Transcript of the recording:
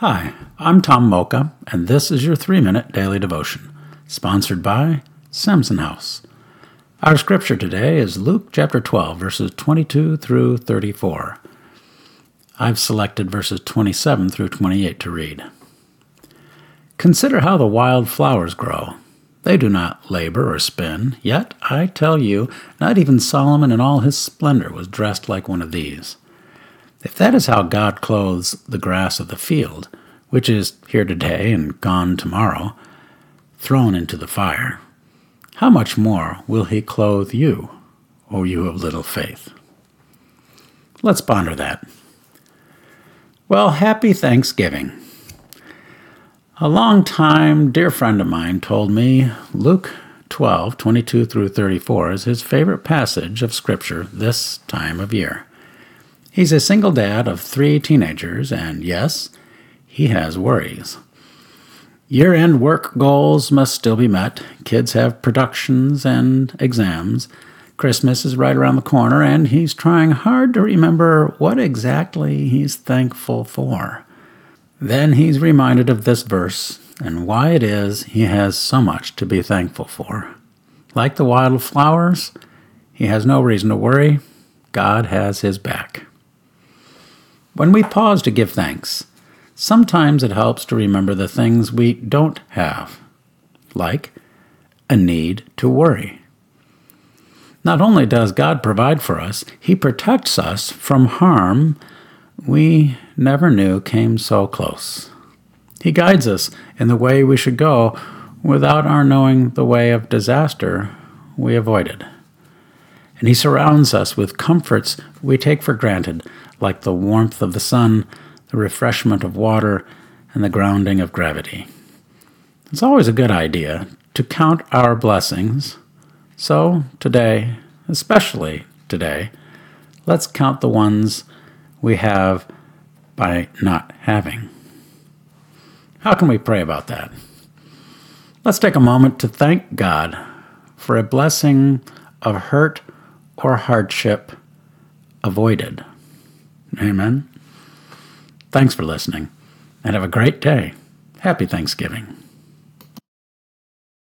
Hi, I'm Tom Mocha, and this is your three minute daily devotion, sponsored by Samson House. Our scripture today is Luke chapter 12, verses 22 through 34. I've selected verses 27 through 28 to read. Consider how the wild flowers grow. They do not labor or spin, yet I tell you, not even Solomon in all his splendor was dressed like one of these. If that is how God clothes the grass of the field, which is here today and gone tomorrow, thrown into the fire, how much more will he clothe you, O you of little faith? Let's ponder that. Well, happy Thanksgiving. A long time dear friend of mine told me Luke 12, 22 through 34 is his favorite passage of Scripture this time of year. He's a single dad of three teenagers, and yes, he has worries. Year end work goals must still be met. Kids have productions and exams. Christmas is right around the corner, and he's trying hard to remember what exactly he's thankful for. Then he's reminded of this verse and why it is he has so much to be thankful for. Like the wildflowers, he has no reason to worry. God has his back. When we pause to give thanks, sometimes it helps to remember the things we don't have, like a need to worry. Not only does God provide for us, He protects us from harm we never knew came so close. He guides us in the way we should go without our knowing the way of disaster we avoided. And He surrounds us with comforts we take for granted, like the warmth of the sun, the refreshment of water, and the grounding of gravity. It's always a good idea to count our blessings. So, today, especially today, let's count the ones we have by not having. How can we pray about that? Let's take a moment to thank God for a blessing of hurt or hardship avoided. Amen. Thanks for listening and have a great day. Happy Thanksgiving.